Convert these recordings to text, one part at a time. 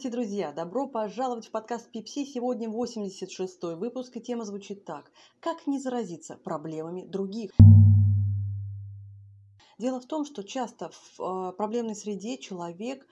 Здравствуйте, друзья! Добро пожаловать в подкаст Пипси. Сегодня 86 выпуск, и тема звучит так. Как не заразиться проблемами других? Дело в том, что часто в э, проблемной среде человек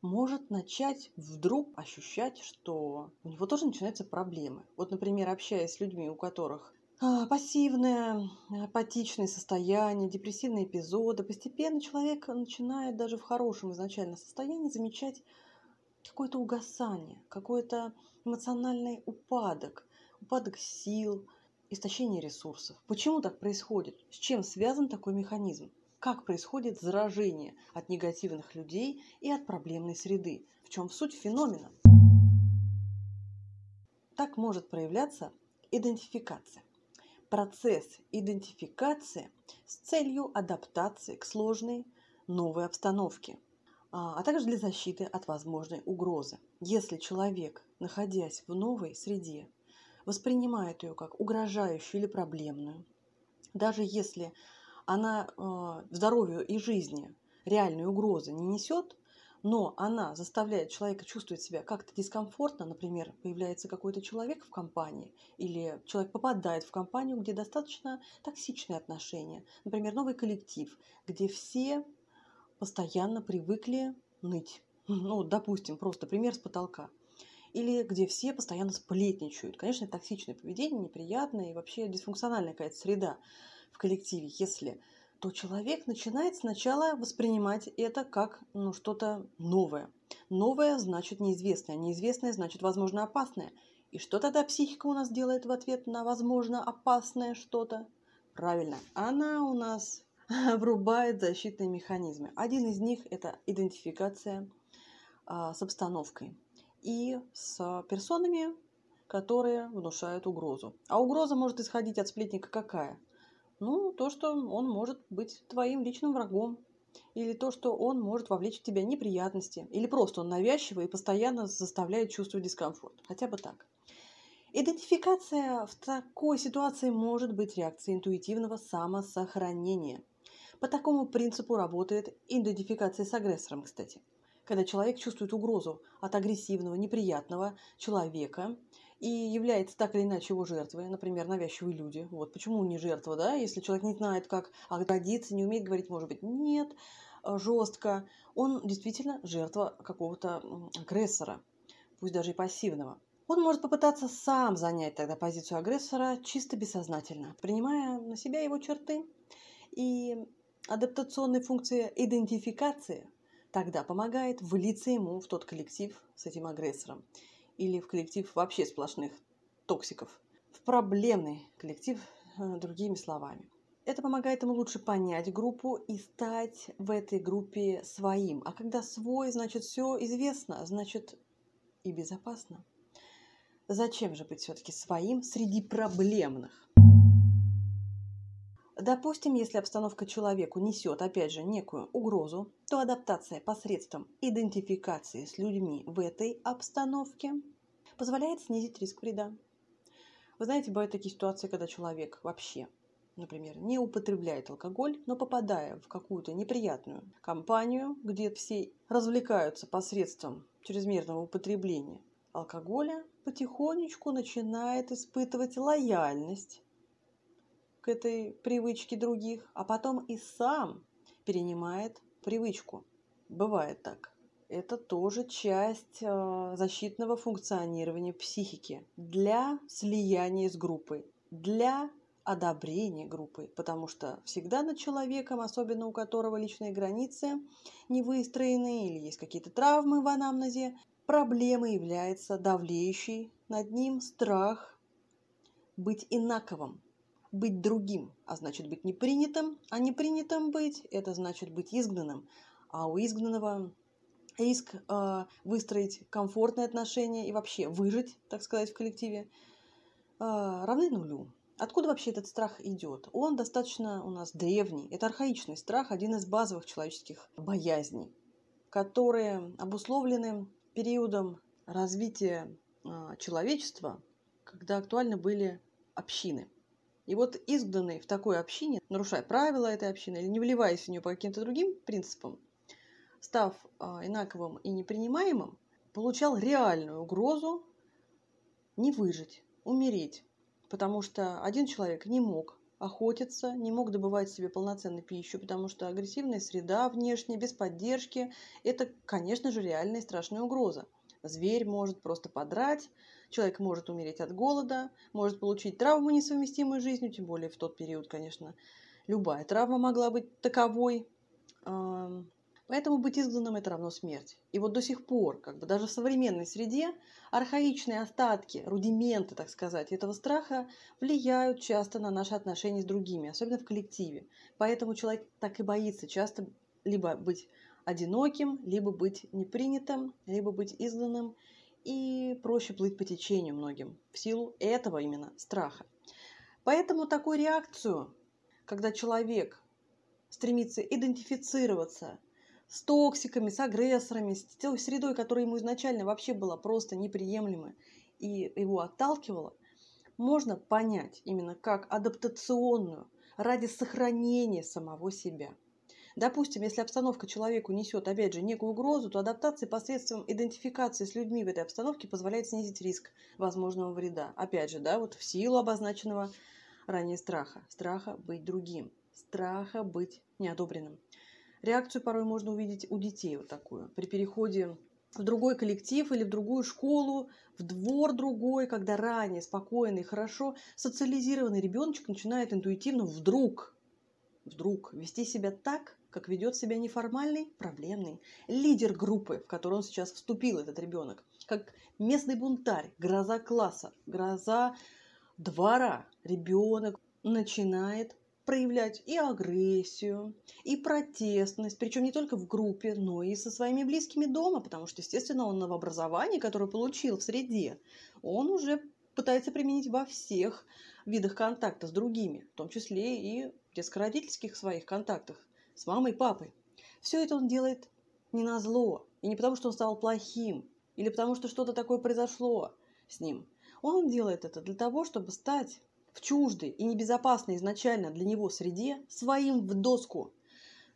может начать вдруг ощущать, что у него тоже начинаются проблемы. Вот, например, общаясь с людьми, у которых а, пассивное, апатичное состояние, депрессивные эпизоды, постепенно человек начинает даже в хорошем изначально состоянии замечать какое-то угасание, какой-то эмоциональный упадок, упадок сил, истощение ресурсов. Почему так происходит? С чем связан такой механизм? Как происходит заражение от негативных людей и от проблемной среды? В чем суть феномена? Так может проявляться идентификация. Процесс идентификации с целью адаптации к сложной новой обстановке – а, а также для защиты от возможной угрозы. Если человек, находясь в новой среде, воспринимает ее как угрожающую или проблемную, даже если она э, здоровью и жизни реальной угрозы не несет, но она заставляет человека чувствовать себя как-то дискомфортно, например, появляется какой-то человек в компании, или человек попадает в компанию, где достаточно токсичные отношения, например, новый коллектив, где все постоянно привыкли ныть. Ну, допустим, просто пример с потолка. Или где все постоянно сплетничают. Конечно, токсичное поведение, неприятное и вообще дисфункциональная какая-то среда в коллективе. Если то человек начинает сначала воспринимать это как ну, что-то новое. Новое значит неизвестное, неизвестное значит, возможно, опасное. И что тогда психика у нас делает в ответ на, возможно, опасное что-то? Правильно, она у нас врубает защитные механизмы. Один из них – это идентификация а, с обстановкой и с персонами, которые внушают угрозу. А угроза может исходить от сплетника какая? Ну, то, что он может быть твоим личным врагом, или то, что он может вовлечь в тебя неприятности, или просто он навязчивый и постоянно заставляет чувствовать дискомфорт. Хотя бы так. Идентификация в такой ситуации может быть реакцией интуитивного самосохранения – по такому принципу работает идентификация с агрессором, кстати. Когда человек чувствует угрозу от агрессивного, неприятного человека и является так или иначе его жертвой, например, навязчивые люди. Вот почему не жертва, да? Если человек не знает, как оградиться, не умеет говорить, может быть, нет, э, жестко, он действительно жертва какого-то агрессора, пусть даже и пассивного. Он может попытаться сам занять тогда позицию агрессора чисто бессознательно, принимая на себя его черты. И адаптационной функции идентификации тогда помогает влиться ему в тот коллектив с этим агрессором или в коллектив вообще сплошных токсиков, в проблемный коллектив, э, другими словами. Это помогает ему лучше понять группу и стать в этой группе своим. А когда свой, значит, все известно, значит и безопасно. Зачем же быть все-таки своим среди проблемных? Допустим, если обстановка человеку несет, опять же, некую угрозу, то адаптация посредством идентификации с людьми в этой обстановке позволяет снизить риск вреда. Вы знаете, бывают такие ситуации, когда человек вообще, например, не употребляет алкоголь, но попадая в какую-то неприятную компанию, где все развлекаются посредством чрезмерного употребления алкоголя, потихонечку начинает испытывать лояльность к этой привычке других, а потом и сам перенимает привычку. Бывает так. Это тоже часть э, защитного функционирования психики для слияния с группой, для одобрения группы, потому что всегда над человеком, особенно у которого личные границы не выстроены или есть какие-то травмы в анамнезе, проблемой является давлеющий над ним страх быть инаковым, быть другим, а значит быть непринятым, а непринятым быть – это значит быть изгнанным. А у изгнанного риск э, выстроить комфортные отношения и вообще выжить, так сказать, в коллективе, э, равны нулю. Откуда вообще этот страх идет? Он достаточно у нас древний. Это архаичный страх, один из базовых человеческих боязней, которые обусловлены периодом развития э, человечества, когда актуальны были общины – и вот изгнанный в такой общине, нарушая правила этой общины или не вливаясь в нее по каким-то другим принципам, став э, инаковым и непринимаемым, получал реальную угрозу не выжить, умереть. Потому что один человек не мог охотиться, не мог добывать себе полноценную пищу, потому что агрессивная среда внешняя, без поддержки – это, конечно же, реальная и страшная угроза. Зверь может просто подрать, человек может умереть от голода, может получить травму, несовместимую с жизнью, тем более в тот период, конечно, любая травма могла быть таковой. Поэтому быть изгнанным – это равно смерть. И вот до сих пор, как бы даже в современной среде, архаичные остатки, рудименты, так сказать, этого страха влияют часто на наши отношения с другими, особенно в коллективе. Поэтому человек так и боится часто либо быть одиноким, либо быть непринятым, либо быть изгнанным, и проще плыть по течению многим в силу этого именно страха. Поэтому такую реакцию, когда человек стремится идентифицироваться с токсиками, с агрессорами, с той средой, которая ему изначально вообще была просто неприемлема и его отталкивала, можно понять именно как адаптационную ради сохранения самого себя. Допустим, если обстановка человеку несет, опять же, некую угрозу, то адаптация посредством идентификации с людьми в этой обстановке позволяет снизить риск возможного вреда. Опять же, да, вот в силу обозначенного ранее страха. Страха быть другим, страха быть неодобренным. Реакцию порой можно увидеть у детей вот такую. При переходе в другой коллектив или в другую школу, в двор другой, когда ранее спокойный, хорошо социализированный ребеночек начинает интуитивно вдруг, вдруг вести себя так, как ведет себя неформальный, проблемный лидер группы, в которую он сейчас вступил, этот ребенок, как местный бунтарь, гроза класса, гроза двора. Ребенок начинает проявлять и агрессию, и протестность, причем не только в группе, но и со своими близкими дома, потому что, естественно, он в образовании, которое получил в среде, он уже пытается применить во всех видах контакта с другими, в том числе и детско-родительских своих контактах с мамой и папой. Все это он делает не на зло, и не потому, что он стал плохим, или потому, что что-то такое произошло с ним. Он делает это для того, чтобы стать в чуждой и небезопасной изначально для него среде своим в доску,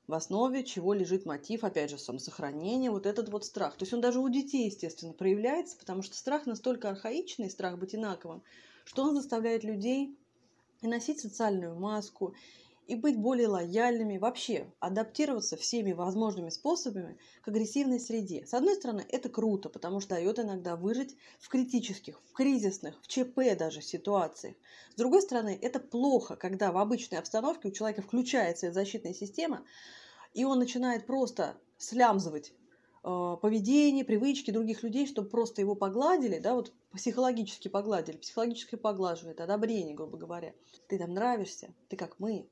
в основе чего лежит мотив, опять же, самосохранения, вот этот вот страх. То есть он даже у детей, естественно, проявляется, потому что страх настолько архаичный, страх быть инаковым, что он заставляет людей и носить социальную маску, и быть более лояльными, вообще адаптироваться всеми возможными способами к агрессивной среде. С одной стороны, это круто, потому что дает иногда выжить в критических, в кризисных, в ЧП даже ситуациях. С другой стороны, это плохо, когда в обычной обстановке у человека включается защитная система, и он начинает просто слямзывать э, поведение, привычки других людей, чтобы просто его погладили, да, вот психологически погладили, психологически поглаживает, одобрение, грубо говоря. Ты там нравишься, ты как мы,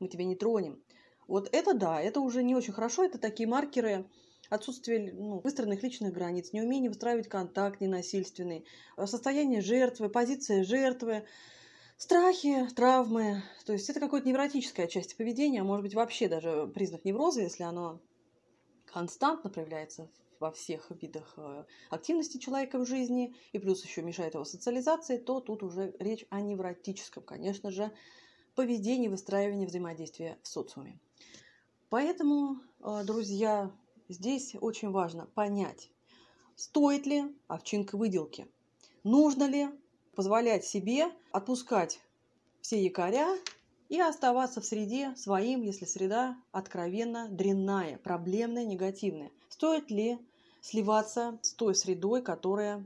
мы тебя не тронем. Вот это да, это уже не очень хорошо, это такие маркеры отсутствия ну, выстроенных личных границ, неумение выстраивать контакт ненасильственный, э, состояние жертвы, позиция жертвы, страхи, травмы. То есть это какое-то невротическая часть поведения, а может быть вообще даже признак невроза, если оно константно проявляется во всех видах э, активности человека в жизни, и плюс еще мешает его социализации, то тут уже речь о невротическом, конечно же, поведения, выстраивания взаимодействия в социуме. Поэтому, э, друзья, здесь очень важно понять, стоит ли овчинка выделки, нужно ли позволять себе отпускать все якоря и оставаться в среде своим, если среда откровенно дрянная, проблемная, негативная. Стоит ли сливаться с той средой, которая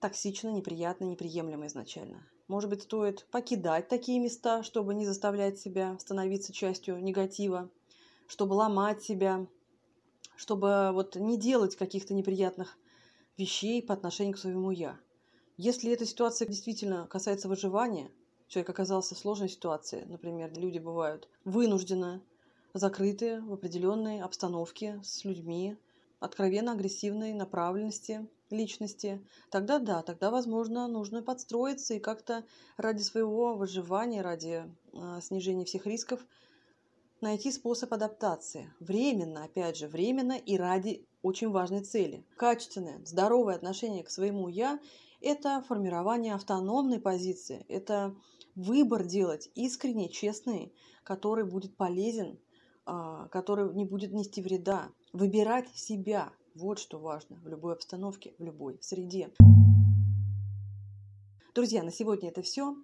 токсична, неприятна, неприемлема изначально. Может быть, стоит покидать такие места, чтобы не заставлять себя становиться частью негатива, чтобы ломать себя, чтобы вот не делать каких-то неприятных вещей по отношению к своему «я». Если эта ситуация действительно касается выживания, человек оказался в сложной ситуации, например, люди бывают вынуждены закрыты в определенной обстановке с людьми откровенно агрессивной направленности – личности, тогда да, тогда, возможно, нужно подстроиться и как-то ради своего выживания, ради э, снижения всех рисков найти способ адаптации. Временно, опять же, временно и ради очень важной цели. Качественное, здоровое отношение к своему «я» – это формирование автономной позиции, это выбор делать искренне, честный, который будет полезен, а, который не будет нести вреда. Выбирать себя, Вот что важно в любой обстановке, в любой среде. Друзья, на сегодня это все.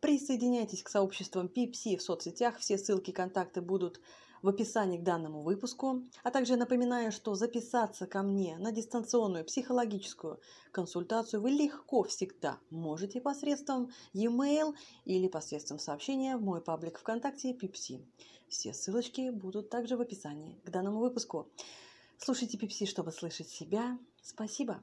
Присоединяйтесь к сообществам PPC в соцсетях. Все ссылки и контакты будут в описании к данному выпуску. А также напоминаю, что записаться ко мне на дистанционную психологическую консультацию вы легко всегда можете посредством e-mail или посредством сообщения в мой паблик ВКонтакте PPC. Все ссылочки будут также в описании к данному выпуску. Слушайте PPC, чтобы слышать себя. Спасибо.